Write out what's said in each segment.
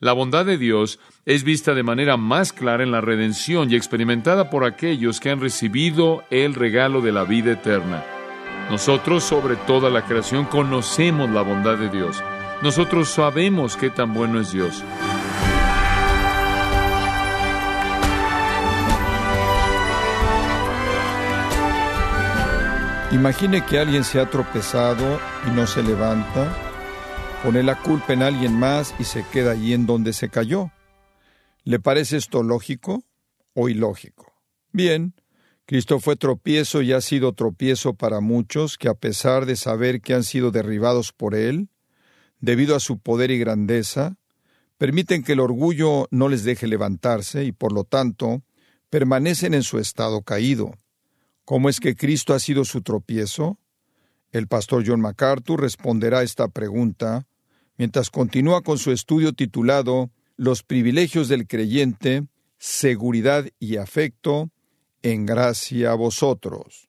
La bondad de Dios es vista de manera más clara en la redención y experimentada por aquellos que han recibido el regalo de la vida eterna. Nosotros, sobre toda la creación, conocemos la bondad de Dios. Nosotros sabemos qué tan bueno es Dios. Imagine que alguien se ha tropezado y no se levanta, pone la culpa en alguien más y se queda allí en donde se cayó. ¿Le parece esto lógico o ilógico? Bien, Cristo fue tropiezo y ha sido tropiezo para muchos que a pesar de saber que han sido derribados por Él, debido a su poder y grandeza, permiten que el orgullo no les deje levantarse y por lo tanto permanecen en su estado caído. ¿Cómo es que Cristo ha sido su tropiezo? El pastor John MacArthur responderá esta pregunta mientras continúa con su estudio titulado Los privilegios del creyente, seguridad y afecto, en gracia a vosotros.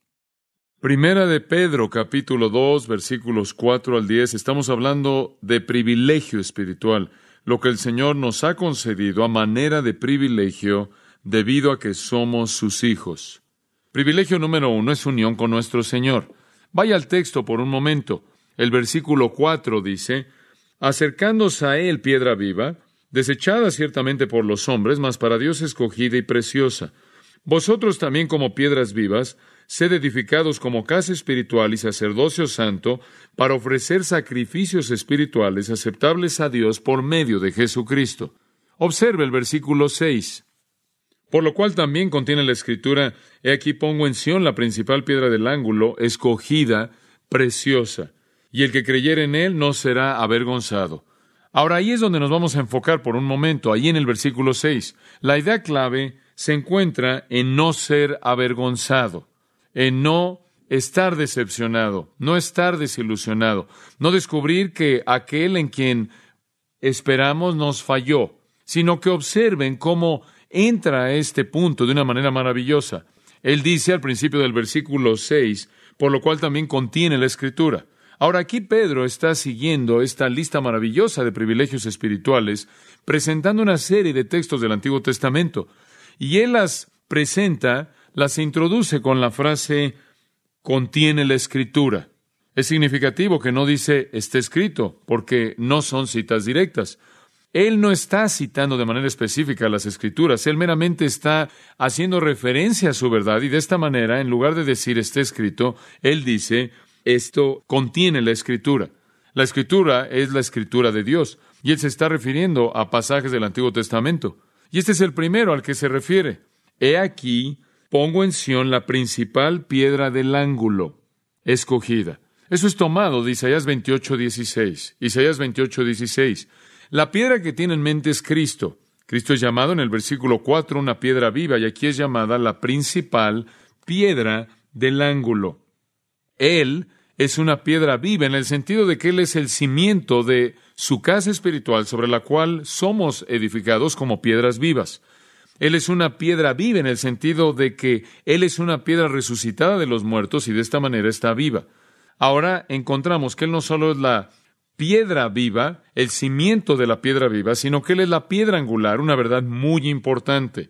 Primera de Pedro, capítulo 2, versículos 4 al 10, estamos hablando de privilegio espiritual, lo que el Señor nos ha concedido a manera de privilegio debido a que somos sus hijos. Privilegio número uno es unión con nuestro Señor. Vaya al texto por un momento. El versículo 4 dice, acercándose a él piedra viva, desechada ciertamente por los hombres, mas para Dios escogida y preciosa. Vosotros también como piedras vivas, sed edificados como casa espiritual y sacerdocio santo, para ofrecer sacrificios espirituales aceptables a Dios por medio de Jesucristo. Observe el versículo 6. Por lo cual también contiene la escritura, He aquí pongo en Sión la principal piedra del ángulo, escogida, preciosa, y el que creyere en él no será avergonzado. Ahora ahí es donde nos vamos a enfocar por un momento, ahí en el versículo 6. La idea clave se encuentra en no ser avergonzado, en no estar decepcionado, no estar desilusionado, no descubrir que aquel en quien esperamos nos falló, sino que observen cómo entra a este punto de una manera maravillosa. Él dice al principio del versículo 6, por lo cual también contiene la escritura. Ahora aquí Pedro está siguiendo esta lista maravillosa de privilegios espirituales, presentando una serie de textos del Antiguo Testamento, y él las presenta, las introduce con la frase contiene la escritura. Es significativo que no dice está escrito, porque no son citas directas. Él no está citando de manera específica las escrituras, él meramente está haciendo referencia a su verdad y de esta manera, en lugar de decir está escrito, él dice esto contiene la escritura. La escritura es la escritura de Dios y él se está refiriendo a pasajes del Antiguo Testamento. Y este es el primero al que se refiere. He aquí, pongo en Sión la principal piedra del ángulo, escogida. Eso es tomado de Isaías 28, 16. Isaías 28, 16. La piedra que tiene en mente es Cristo. Cristo es llamado en el versículo 4 una piedra viva y aquí es llamada la principal piedra del ángulo. Él es una piedra viva en el sentido de que Él es el cimiento de su casa espiritual sobre la cual somos edificados como piedras vivas. Él es una piedra viva en el sentido de que Él es una piedra resucitada de los muertos y de esta manera está viva. Ahora encontramos que Él no solo es la piedra viva, el cimiento de la piedra viva, sino que Él es la piedra angular, una verdad muy importante.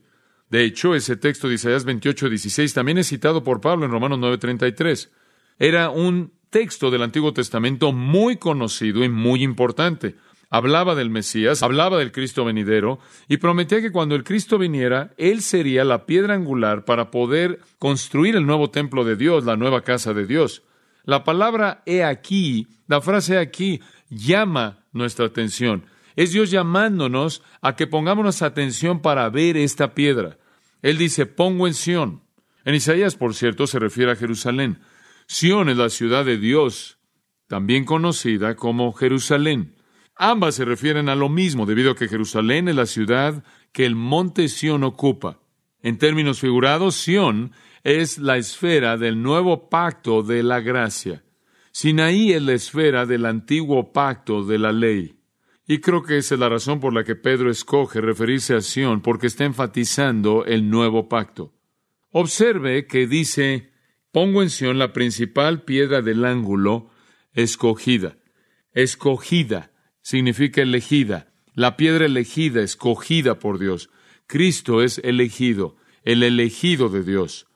De hecho, ese texto de Isaías 28, 16 también es citado por Pablo en Romanos 9, 33. Era un texto del Antiguo Testamento muy conocido y muy importante. Hablaba del Mesías, hablaba del Cristo venidero y prometía que cuando el Cristo viniera, Él sería la piedra angular para poder construir el nuevo templo de Dios, la nueva casa de Dios. La palabra he aquí, la frase he aquí, llama nuestra atención. Es Dios llamándonos a que pongamos atención para ver esta piedra. Él dice, pongo en Sión. En Isaías, por cierto, se refiere a Jerusalén. Sión es la ciudad de Dios, también conocida como Jerusalén. Ambas se refieren a lo mismo, debido a que Jerusalén es la ciudad que el monte Sión ocupa. En términos figurados, Sión es la esfera del nuevo pacto de la gracia. Sinaí es la esfera del antiguo pacto de la ley. Y creo que esa es la razón por la que Pedro escoge referirse a Sión, porque está enfatizando el nuevo pacto. Observe que dice, pongo en Sión la principal piedra del ángulo escogida. Escogida significa elegida. la piedra elegida, escogida por Dios. Cristo es elegido, el elegido de Dios.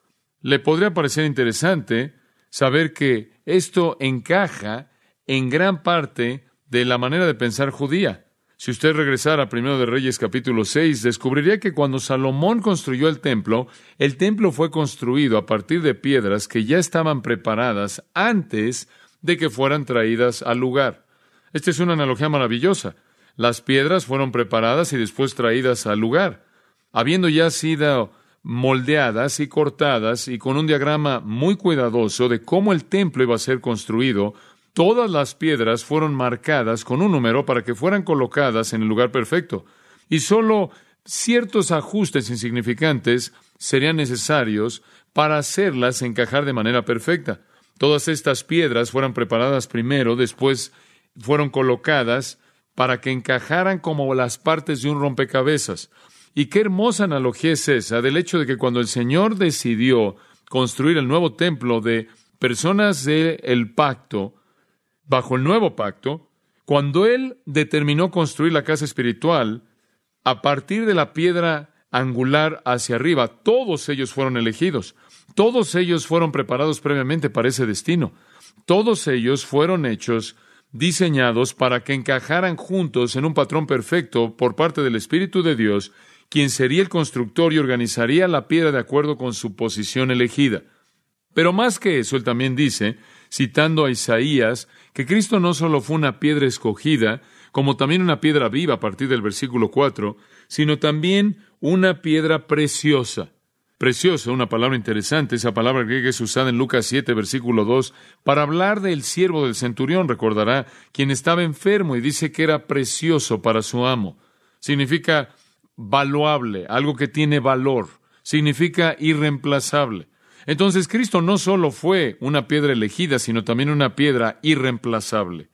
Le podría parecer interesante saber que esto encaja en gran parte de la manera de pensar judía. Si usted regresara a Primero de Reyes capítulo 6, descubriría que cuando Salomón construyó el templo, el templo fue construido a partir de piedras que ya estaban preparadas antes de que fueran traídas al lugar. Esta es una analogía maravillosa. Las piedras fueron preparadas y después traídas al lugar. Habiendo ya sido moldeadas y cortadas y con un diagrama muy cuidadoso de cómo el templo iba a ser construido, todas las piedras fueron marcadas con un número para que fueran colocadas en el lugar perfecto. Y solo ciertos ajustes insignificantes serían necesarios para hacerlas encajar de manera perfecta. Todas estas piedras fueron preparadas primero, después fueron colocadas para que encajaran como las partes de un rompecabezas. Y qué hermosa analogía es esa del hecho de que cuando el Señor decidió construir el nuevo templo de personas del pacto, bajo el nuevo pacto, cuando Él determinó construir la casa espiritual, a partir de la piedra angular hacia arriba, todos ellos fueron elegidos, todos ellos fueron preparados previamente para ese destino, todos ellos fueron hechos diseñados para que encajaran juntos en un patrón perfecto por parte del Espíritu de Dios, quien sería el constructor y organizaría la piedra de acuerdo con su posición elegida. Pero más que eso, él también dice, citando a Isaías, que Cristo no solo fue una piedra escogida, como también una piedra viva a partir del versículo 4, sino también una piedra preciosa. Preciosa, una palabra interesante, esa palabra griega es usada en Lucas 7, versículo 2, para hablar del siervo del centurión, recordará, quien estaba enfermo y dice que era precioso para su amo. Significa valuable, algo que tiene valor, significa irreemplazable. Entonces Cristo no solo fue una piedra elegida, sino también una piedra irreemplazable.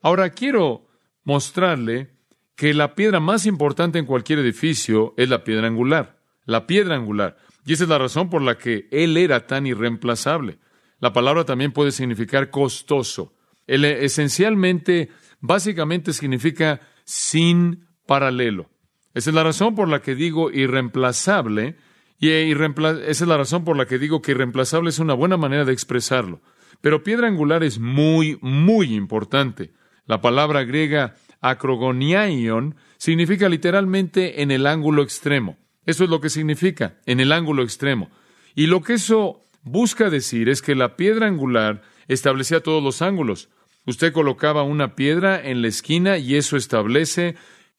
Ahora quiero mostrarle que la piedra más importante en cualquier edificio es la piedra angular, la piedra angular. Y esa es la razón por la que Él era tan irreemplazable. La palabra también puede significar costoso. Él esencialmente, básicamente significa sin paralelo. Esa es la razón por la que digo irreemplazable, y esa es la razón por la que digo que irreemplazable es una buena manera de expresarlo. Pero piedra angular es muy, muy importante. La palabra griega acrogoniaion significa literalmente en el ángulo extremo. Eso es lo que significa, en el ángulo extremo. Y lo que eso busca decir es que la piedra angular establecía todos los ángulos. Usted colocaba una piedra en la esquina y eso establece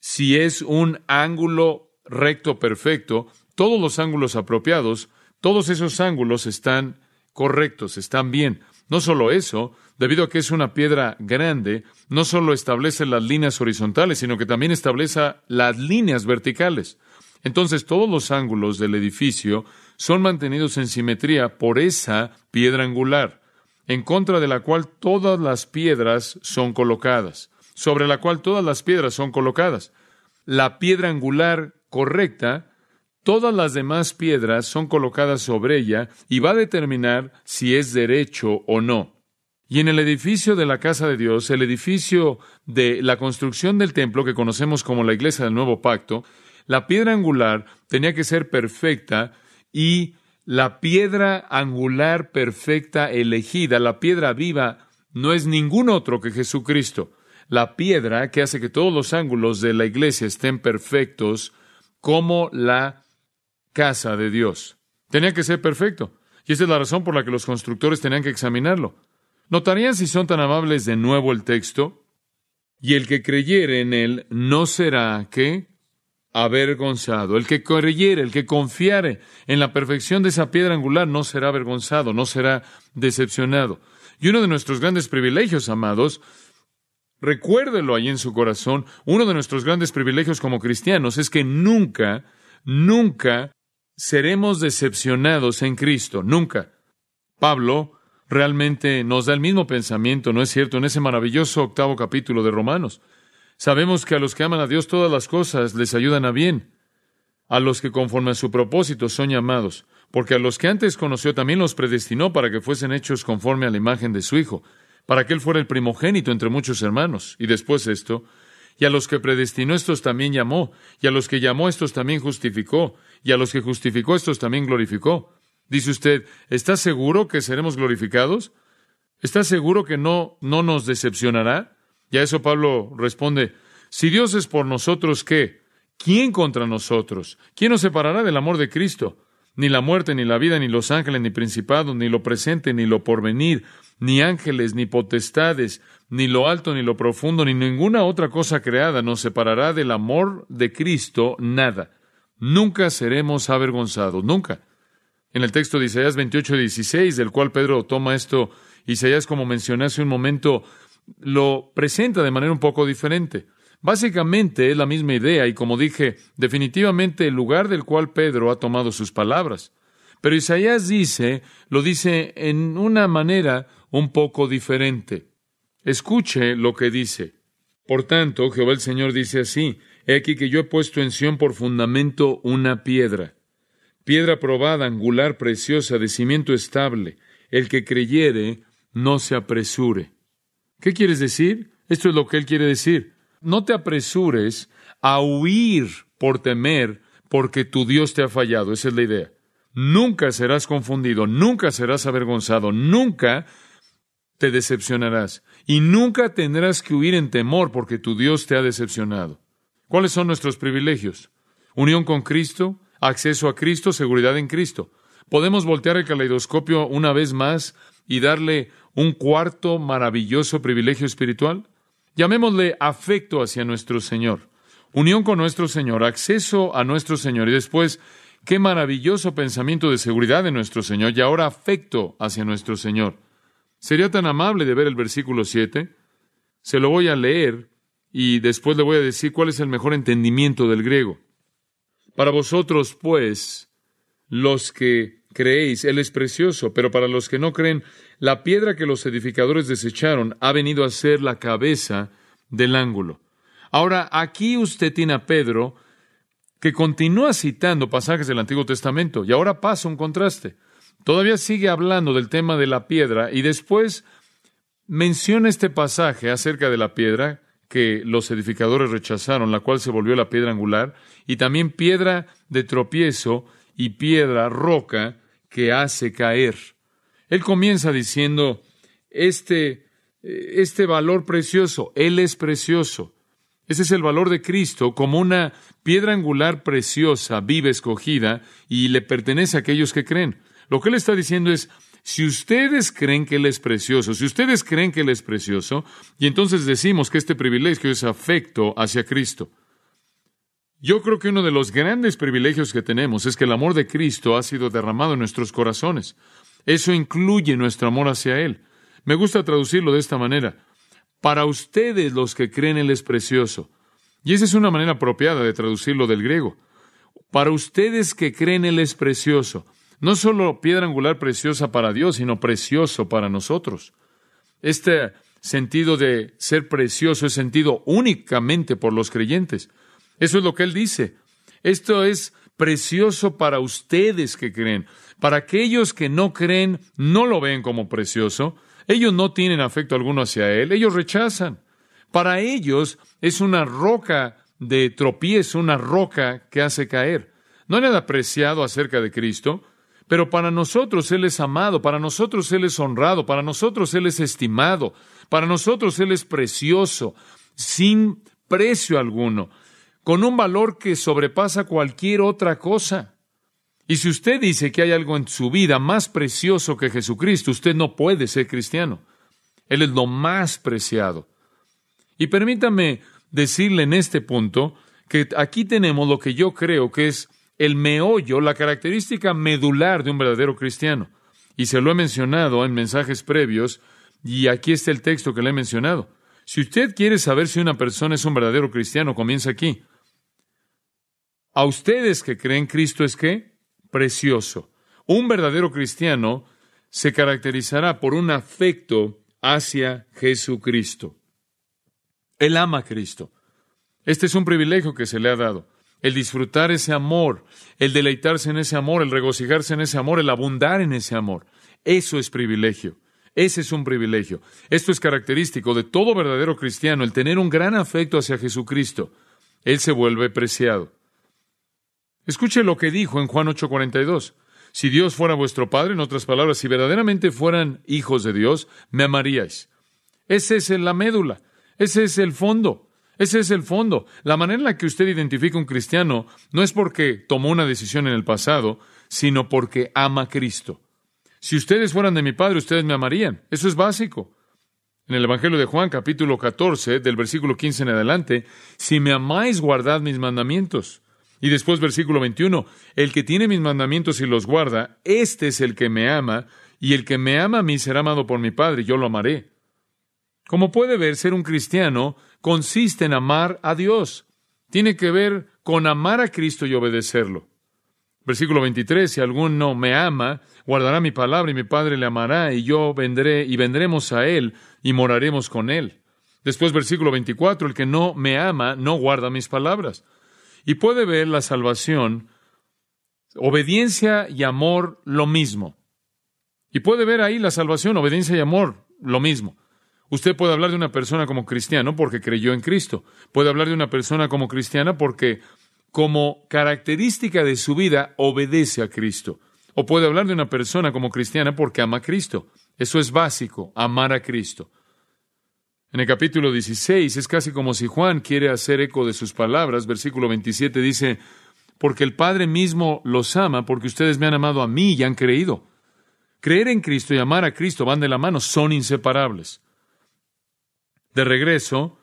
si es un ángulo recto perfecto, todos los ángulos apropiados, todos esos ángulos están correctos, están bien. No solo eso, debido a que es una piedra grande, no solo establece las líneas horizontales, sino que también establece las líneas verticales. Entonces todos los ángulos del edificio son mantenidos en simetría por esa piedra angular, en contra de la cual todas las piedras son colocadas, sobre la cual todas las piedras son colocadas. La piedra angular correcta, todas las demás piedras son colocadas sobre ella y va a determinar si es derecho o no. Y en el edificio de la casa de Dios, el edificio de la construcción del templo que conocemos como la iglesia del nuevo pacto, la piedra angular tenía que ser perfecta y la piedra angular perfecta elegida, la piedra viva, no es ningún otro que Jesucristo. La piedra que hace que todos los ángulos de la iglesia estén perfectos como la casa de Dios. Tenía que ser perfecto. Y esa es la razón por la que los constructores tenían que examinarlo. ¿Notarían si son tan amables de nuevo el texto? Y el que creyere en él no será, ¿qué? avergonzado. El que creyere, el que confiare en la perfección de esa piedra angular no será avergonzado, no será decepcionado. Y uno de nuestros grandes privilegios, amados, recuérdelo ahí en su corazón, uno de nuestros grandes privilegios como cristianos es que nunca, nunca seremos decepcionados en Cristo, nunca. Pablo realmente nos da el mismo pensamiento, ¿no es cierto?, en ese maravilloso octavo capítulo de Romanos. Sabemos que a los que aman a Dios todas las cosas les ayudan a bien, a los que conforme a su propósito son llamados, porque a los que antes conoció también los predestinó para que fuesen hechos conforme a la imagen de su Hijo, para que Él fuera el primogénito entre muchos hermanos. Y después esto, Y a los que predestinó estos también llamó, y a los que llamó estos también justificó, y a los que justificó estos también glorificó. Dice usted, ¿está seguro que seremos glorificados? ¿Está seguro que no, no nos decepcionará? Y a eso Pablo responde, si Dios es por nosotros, ¿qué? ¿Quién contra nosotros? ¿Quién nos separará del amor de Cristo? Ni la muerte, ni la vida, ni los ángeles, ni principados, ni lo presente, ni lo porvenir, ni ángeles, ni potestades, ni lo alto, ni lo profundo, ni ninguna otra cosa creada nos separará del amor de Cristo, nada. Nunca seremos avergonzados, nunca. En el texto de Isaías 28, 16, del cual Pedro toma esto, Isaías, como mencioné hace un momento, lo presenta de manera un poco diferente. Básicamente es la misma idea y como dije, definitivamente el lugar del cual Pedro ha tomado sus palabras. Pero Isaías dice, lo dice en una manera un poco diferente. Escuche lo que dice. Por tanto, Jehová el Señor dice así, He aquí que yo he puesto en Sión por fundamento una piedra, piedra probada, angular, preciosa, de cimiento estable. El que creyere, no se apresure. ¿Qué quieres decir? Esto es lo que él quiere decir no te apresures a huir por temer porque tu Dios te ha fallado. Esa es la idea. Nunca serás confundido, nunca serás avergonzado, nunca te decepcionarás y nunca tendrás que huir en temor porque tu Dios te ha decepcionado. ¿Cuáles son nuestros privilegios? Unión con Cristo, acceso a Cristo, seguridad en Cristo. Podemos voltear el caleidoscopio una vez más y darle un cuarto maravilloso privilegio espiritual. Llamémosle afecto hacia nuestro Señor, unión con nuestro Señor, acceso a nuestro Señor y después qué maravilloso pensamiento de seguridad de nuestro Señor y ahora afecto hacia nuestro Señor. ¿Sería tan amable de ver el versículo 7? Se lo voy a leer y después le voy a decir cuál es el mejor entendimiento del griego. Para vosotros, pues, los que creéis, Él es precioso, pero para los que no creen, la piedra que los edificadores desecharon ha venido a ser la cabeza del ángulo. Ahora, aquí usted tiene a Pedro que continúa citando pasajes del Antiguo Testamento y ahora pasa un contraste. Todavía sigue hablando del tema de la piedra y después menciona este pasaje acerca de la piedra que los edificadores rechazaron, la cual se volvió la piedra angular, y también piedra de tropiezo y piedra, roca, que hace caer. Él comienza diciendo, este, este valor precioso, Él es precioso. Ese es el valor de Cristo como una piedra angular preciosa, viva, escogida, y le pertenece a aquellos que creen. Lo que Él está diciendo es, si ustedes creen que Él es precioso, si ustedes creen que Él es precioso, y entonces decimos que este privilegio es afecto hacia Cristo. Yo creo que uno de los grandes privilegios que tenemos es que el amor de Cristo ha sido derramado en nuestros corazones. Eso incluye nuestro amor hacia Él. Me gusta traducirlo de esta manera. Para ustedes los que creen Él es precioso. Y esa es una manera apropiada de traducirlo del griego. Para ustedes que creen Él es precioso. No solo piedra angular preciosa para Dios, sino precioso para nosotros. Este sentido de ser precioso es sentido únicamente por los creyentes. Eso es lo que él dice. Esto es precioso para ustedes que creen. Para aquellos que no creen, no lo ven como precioso. Ellos no tienen afecto alguno hacia él. Ellos rechazan. Para ellos es una roca de tropiezo, una roca que hace caer. No hay nada apreciado acerca de Cristo, pero para nosotros Él es amado, para nosotros Él es honrado, para nosotros Él es estimado, para nosotros Él es precioso, sin precio alguno con un valor que sobrepasa cualquier otra cosa. Y si usted dice que hay algo en su vida más precioso que Jesucristo, usted no puede ser cristiano. Él es lo más preciado. Y permítame decirle en este punto que aquí tenemos lo que yo creo que es el meollo, la característica medular de un verdadero cristiano. Y se lo he mencionado en mensajes previos, y aquí está el texto que le he mencionado. Si usted quiere saber si una persona es un verdadero cristiano, comienza aquí. A ustedes que creen Cristo es qué? Precioso. Un verdadero cristiano se caracterizará por un afecto hacia Jesucristo. Él ama a Cristo. Este es un privilegio que se le ha dado. El disfrutar ese amor, el deleitarse en ese amor, el regocijarse en ese amor, el abundar en ese amor. Eso es privilegio. Ese es un privilegio. Esto es característico de todo verdadero cristiano, el tener un gran afecto hacia Jesucristo. Él se vuelve preciado. Escuche lo que dijo en Juan 8:42. Si Dios fuera vuestro Padre, en otras palabras, si verdaderamente fueran hijos de Dios, me amaríais. Ese es la médula, ese es el fondo, ese es el fondo. La manera en la que usted identifica un cristiano no es porque tomó una decisión en el pasado, sino porque ama a Cristo. Si ustedes fueran de mi Padre, ustedes me amarían. Eso es básico. En el Evangelio de Juan, capítulo 14, del versículo 15 en adelante, si me amáis, guardad mis mandamientos. Y después versículo 21, el que tiene mis mandamientos y los guarda, este es el que me ama, y el que me ama a mí será amado por mi Padre, y yo lo amaré. Como puede ver, ser un cristiano consiste en amar a Dios. Tiene que ver con amar a Cristo y obedecerlo. Versículo 23, si alguno me ama, guardará mi palabra y mi Padre le amará y yo vendré y vendremos a él y moraremos con él. Después versículo 24, el que no me ama no guarda mis palabras y puede ver la salvación, obediencia y amor lo mismo. Y puede ver ahí la salvación, obediencia y amor lo mismo. Usted puede hablar de una persona como cristiano porque creyó en Cristo. Puede hablar de una persona como cristiana porque como característica de su vida obedece a Cristo. O puede hablar de una persona como cristiana porque ama a Cristo. Eso es básico, amar a Cristo. En el capítulo 16 es casi como si Juan quiere hacer eco de sus palabras. Versículo 27 dice, porque el Padre mismo los ama porque ustedes me han amado a mí y han creído. Creer en Cristo y amar a Cristo van de la mano, son inseparables. De regreso,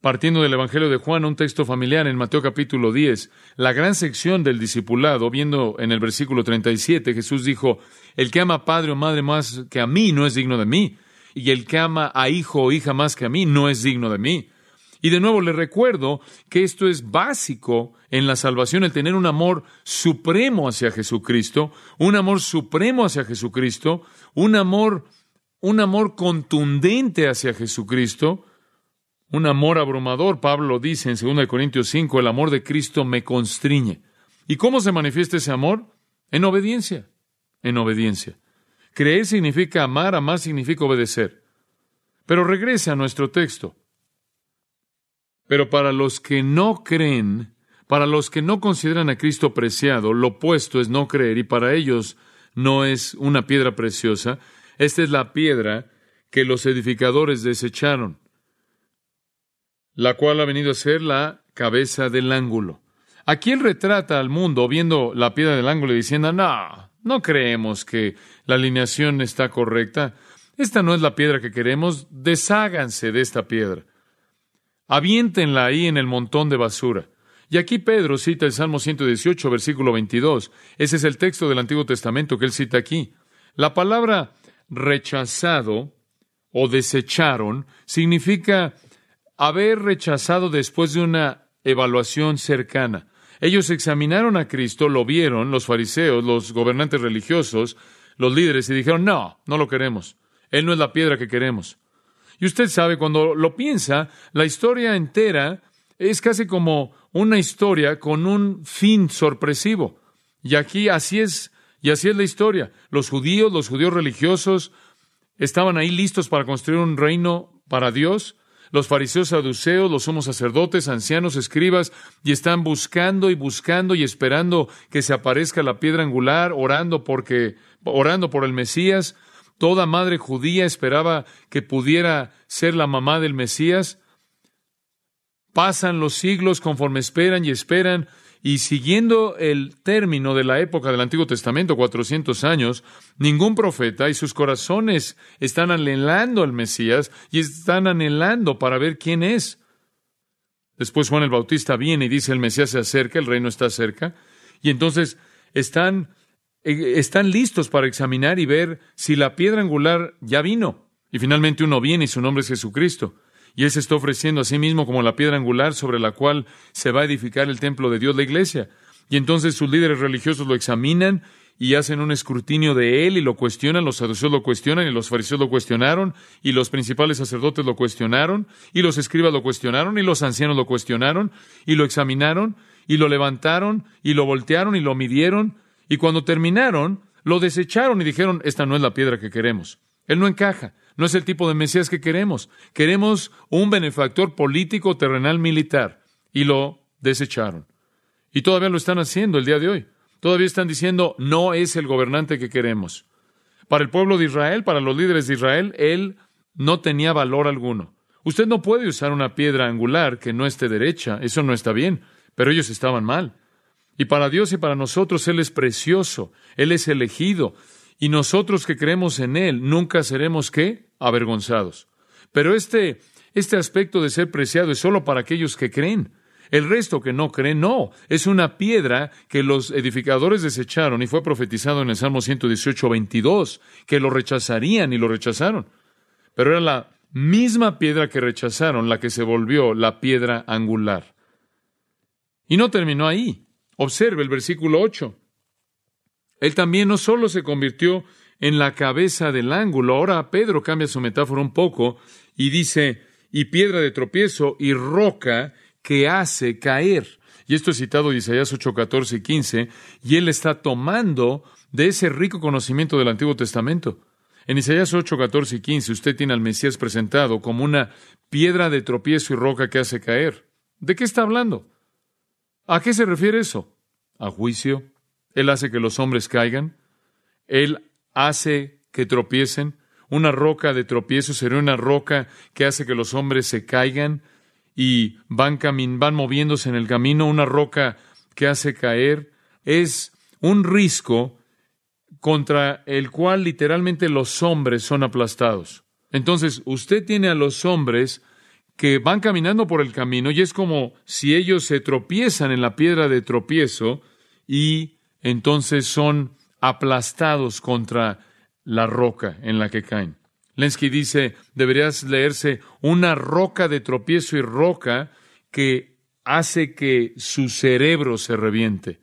partiendo del Evangelio de Juan, un texto familiar en Mateo capítulo 10, la gran sección del discipulado, viendo en el versículo 37, Jesús dijo, el que ama a padre o madre más que a mí no es digno de mí y el que ama a hijo o hija más que a mí no es digno de mí. Y de nuevo le recuerdo que esto es básico en la salvación, el tener un amor supremo hacia Jesucristo, un amor supremo hacia Jesucristo, un amor, un amor contundente hacia Jesucristo, un amor abrumador. Pablo dice en 2 Corintios 5, el amor de Cristo me constriñe. ¿Y cómo se manifiesta ese amor? En obediencia, en obediencia. Creer significa amar, amar significa obedecer. Pero regrese a nuestro texto. Pero para los que no creen, para los que no consideran a Cristo preciado, lo opuesto es no creer y para ellos no es una piedra preciosa. Esta es la piedra que los edificadores desecharon, la cual ha venido a ser la cabeza del ángulo. Aquí él retrata al mundo viendo la piedra del ángulo y diciendo, no, no creemos que la alineación está correcta. Esta no es la piedra que queremos. Desháganse de esta piedra. Aviéntenla ahí en el montón de basura. Y aquí Pedro cita el Salmo 118, versículo 22. Ese es el texto del Antiguo Testamento que él cita aquí. La palabra rechazado o desecharon significa haber rechazado después de una evaluación cercana. Ellos examinaron a Cristo, lo vieron, los fariseos, los gobernantes religiosos, los líderes, y dijeron, no, no lo queremos. Él no es la piedra que queremos. Y usted sabe, cuando lo piensa, la historia entera es casi como una historia con un fin sorpresivo. Y aquí así es, y así es la historia. Los judíos, los judíos religiosos, estaban ahí listos para construir un reino para Dios, los fariseos saduceos, los somos sacerdotes, ancianos, escribas, y están buscando y buscando y esperando que se aparezca la piedra angular, orando porque, orando por el Mesías. Toda madre judía esperaba que pudiera ser la mamá del Mesías. Pasan los siglos conforme esperan y esperan, y siguiendo el término de la época del Antiguo Testamento, 400 años, ningún profeta y sus corazones están anhelando al Mesías y están anhelando para ver quién es. Después Juan el Bautista viene y dice el Mesías se acerca, el reino está cerca, y entonces están, eh, están listos para examinar y ver si la piedra angular ya vino. Y finalmente uno viene y su nombre es Jesucristo. Y Él se está ofreciendo a sí mismo como la piedra angular sobre la cual se va a edificar el templo de Dios, la iglesia. Y entonces sus líderes religiosos lo examinan y hacen un escrutinio de Él y lo cuestionan, los saduceos lo cuestionan y los fariseos lo cuestionaron y los principales sacerdotes lo cuestionaron y los escribas lo cuestionaron y los ancianos lo cuestionaron y lo examinaron y lo levantaron y lo voltearon y lo midieron y cuando terminaron lo desecharon y dijeron, esta no es la piedra que queremos. Él no encaja. No es el tipo de Mesías que queremos. Queremos un benefactor político, terrenal, militar. Y lo desecharon. Y todavía lo están haciendo el día de hoy. Todavía están diciendo, no es el gobernante que queremos. Para el pueblo de Israel, para los líderes de Israel, él no tenía valor alguno. Usted no puede usar una piedra angular que no esté derecha. Eso no está bien. Pero ellos estaban mal. Y para Dios y para nosotros Él es precioso. Él es elegido. Y nosotros que creemos en Él nunca seremos qué? Avergonzados. Pero este, este aspecto de ser preciado es solo para aquellos que creen. El resto que no creen, no. Es una piedra que los edificadores desecharon y fue profetizado en el Salmo 118, 22, que lo rechazarían y lo rechazaron. Pero era la misma piedra que rechazaron la que se volvió la piedra angular. Y no terminó ahí. Observe el versículo 8. Él también no solo se convirtió en la cabeza del ángulo, ahora Pedro cambia su metáfora un poco y dice, y piedra de tropiezo y roca que hace caer. Y esto es citado en Isaías 8, 14 y 15, y él está tomando de ese rico conocimiento del Antiguo Testamento. En Isaías 8, 14 y 15 usted tiene al Mesías presentado como una piedra de tropiezo y roca que hace caer. ¿De qué está hablando? ¿A qué se refiere eso? A juicio, él hace que los hombres caigan. Él hace que tropiecen. Una roca de tropiezo sería una roca que hace que los hombres se caigan y van, van moviéndose en el camino. Una roca que hace caer. Es un risco contra el cual literalmente los hombres son aplastados. Entonces, usted tiene a los hombres que van caminando por el camino y es como si ellos se tropiezan en la piedra de tropiezo y entonces son aplastados contra la roca en la que caen. Lenski dice, deberías leerse una roca de tropiezo y roca que hace que su cerebro se reviente.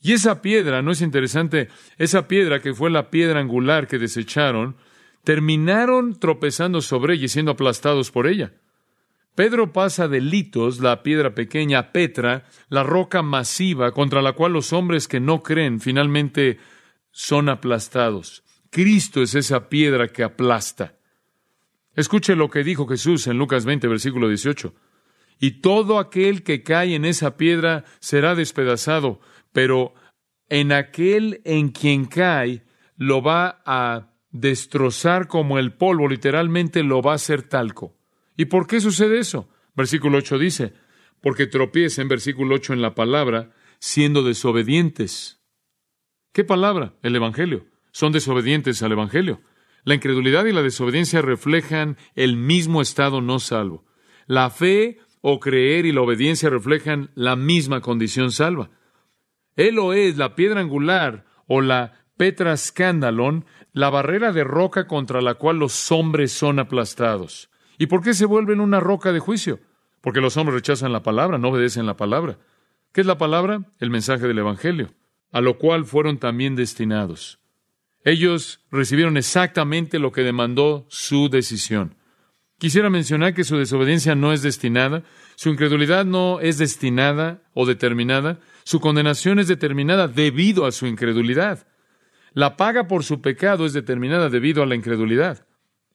Y esa piedra, ¿no es interesante? Esa piedra que fue la piedra angular que desecharon, terminaron tropezando sobre ella y siendo aplastados por ella. Pedro pasa de litos, la piedra pequeña, Petra, la roca masiva contra la cual los hombres que no creen finalmente son aplastados. Cristo es esa piedra que aplasta. Escuche lo que dijo Jesús en Lucas 20, versículo 18. Y todo aquel que cae en esa piedra será despedazado, pero en aquel en quien cae lo va a destrozar como el polvo, literalmente lo va a hacer talco. ¿Y por qué sucede eso? Versículo 8 dice, porque tropiecen, versículo 8 en la palabra, siendo desobedientes. ¿Qué palabra? El Evangelio. Son desobedientes al Evangelio. La incredulidad y la desobediencia reflejan el mismo estado no salvo. La fe o creer y la obediencia reflejan la misma condición salva. Él o es la piedra angular o la Petra Scandalon, la barrera de roca contra la cual los hombres son aplastados. ¿Y por qué se vuelven una roca de juicio? Porque los hombres rechazan la palabra, no obedecen la palabra. ¿Qué es la palabra? El mensaje del Evangelio, a lo cual fueron también destinados. Ellos recibieron exactamente lo que demandó su decisión. Quisiera mencionar que su desobediencia no es destinada, su incredulidad no es destinada o determinada, su condenación es determinada debido a su incredulidad. La paga por su pecado es determinada debido a la incredulidad.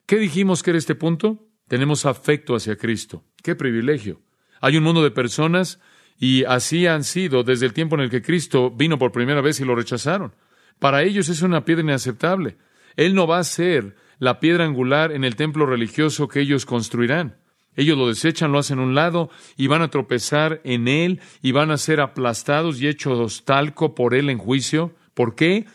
¿Qué dijimos que era este punto? Tenemos afecto hacia Cristo. ¡Qué privilegio! Hay un mundo de personas y así han sido desde el tiempo en el que Cristo vino por primera vez y lo rechazaron. Para ellos es una piedra inaceptable. Él no va a ser la piedra angular en el templo religioso que ellos construirán. Ellos lo desechan, lo hacen a un lado y van a tropezar en él y van a ser aplastados y hechos talco por él en juicio. ¿Por qué?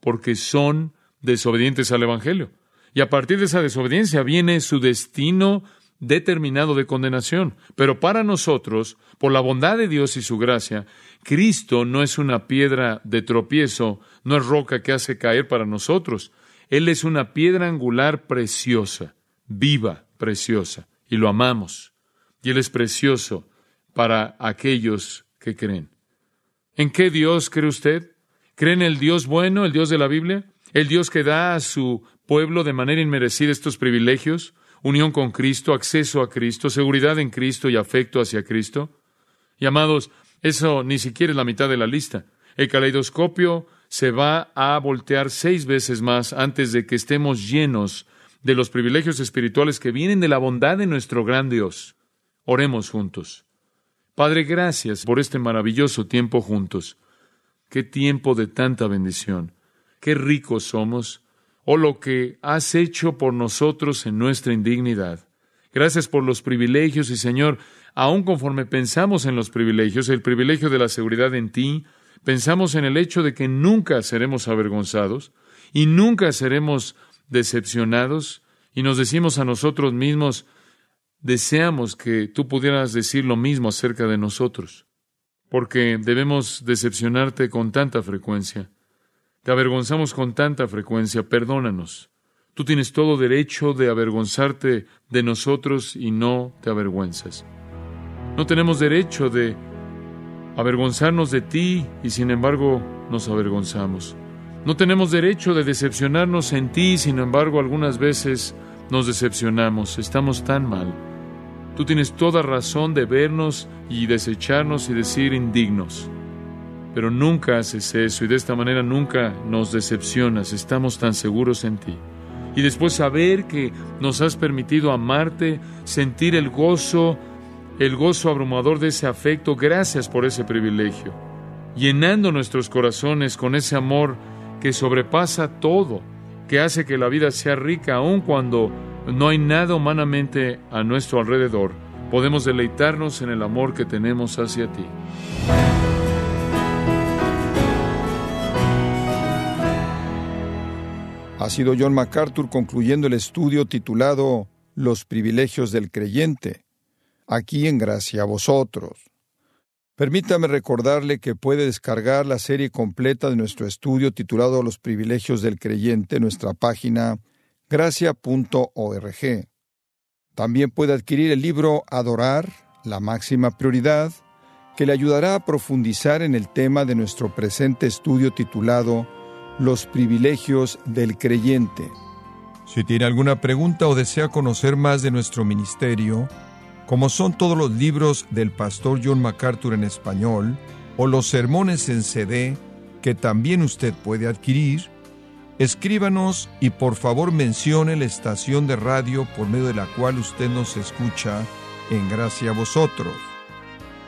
Porque son desobedientes al Evangelio. Y a partir de esa desobediencia viene su destino determinado de condenación. Pero para nosotros, por la bondad de Dios y su gracia, Cristo no es una piedra de tropiezo, no es roca que hace caer para nosotros. Él es una piedra angular preciosa, viva, preciosa, y lo amamos. Y Él es precioso para aquellos que creen. ¿En qué Dios cree usted? ¿Cree en el Dios bueno, el Dios de la Biblia? ¿El Dios que da a su pueblo de manera inmerecida estos privilegios, unión con Cristo, acceso a Cristo, seguridad en Cristo y afecto hacia Cristo. Y amados, eso ni siquiera es la mitad de la lista. El caleidoscopio se va a voltear seis veces más antes de que estemos llenos de los privilegios espirituales que vienen de la bondad de nuestro gran Dios. Oremos juntos. Padre, gracias por este maravilloso tiempo juntos. Qué tiempo de tanta bendición. Qué ricos somos. Oh, lo que has hecho por nosotros en nuestra indignidad. Gracias por los privilegios y Señor, aun conforme pensamos en los privilegios, el privilegio de la seguridad en ti, pensamos en el hecho de que nunca seremos avergonzados y nunca seremos decepcionados y nos decimos a nosotros mismos, deseamos que tú pudieras decir lo mismo acerca de nosotros, porque debemos decepcionarte con tanta frecuencia. Te avergonzamos con tanta frecuencia, perdónanos. Tú tienes todo derecho de avergonzarte de nosotros y no te avergüenzas. No tenemos derecho de avergonzarnos de ti y sin embargo nos avergonzamos. No tenemos derecho de decepcionarnos en ti, sin embargo algunas veces nos decepcionamos, estamos tan mal. Tú tienes toda razón de vernos y desecharnos y decir indignos. Pero nunca haces eso y de esta manera nunca nos decepcionas, estamos tan seguros en ti. Y después saber que nos has permitido amarte, sentir el gozo, el gozo abrumador de ese afecto, gracias por ese privilegio, llenando nuestros corazones con ese amor que sobrepasa todo, que hace que la vida sea rica aun cuando no hay nada humanamente a nuestro alrededor. Podemos deleitarnos en el amor que tenemos hacia ti. Ha sido John MacArthur concluyendo el estudio titulado Los privilegios del creyente, aquí en gracia a vosotros. Permítame recordarle que puede descargar la serie completa de nuestro estudio titulado Los privilegios del creyente en nuestra página gracia.org. También puede adquirir el libro Adorar, la máxima prioridad, que le ayudará a profundizar en el tema de nuestro presente estudio titulado los privilegios del creyente. Si tiene alguna pregunta o desea conocer más de nuestro ministerio, como son todos los libros del pastor John MacArthur en español o los sermones en CD que también usted puede adquirir, escríbanos y por favor mencione la estación de radio por medio de la cual usted nos escucha en gracia a vosotros.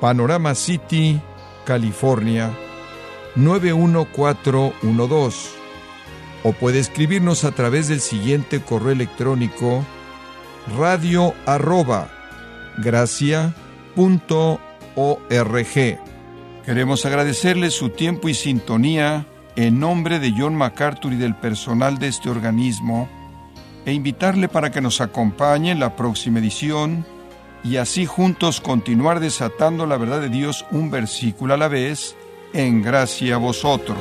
Panorama City, California 91412 o puede escribirnos a través del siguiente correo electrónico radio arroba Queremos agradecerle su tiempo y sintonía en nombre de John MacArthur y del personal de este organismo e invitarle para que nos acompañe en la próxima edición y así juntos continuar desatando la verdad de Dios un versículo a la vez en gracia a vosotros.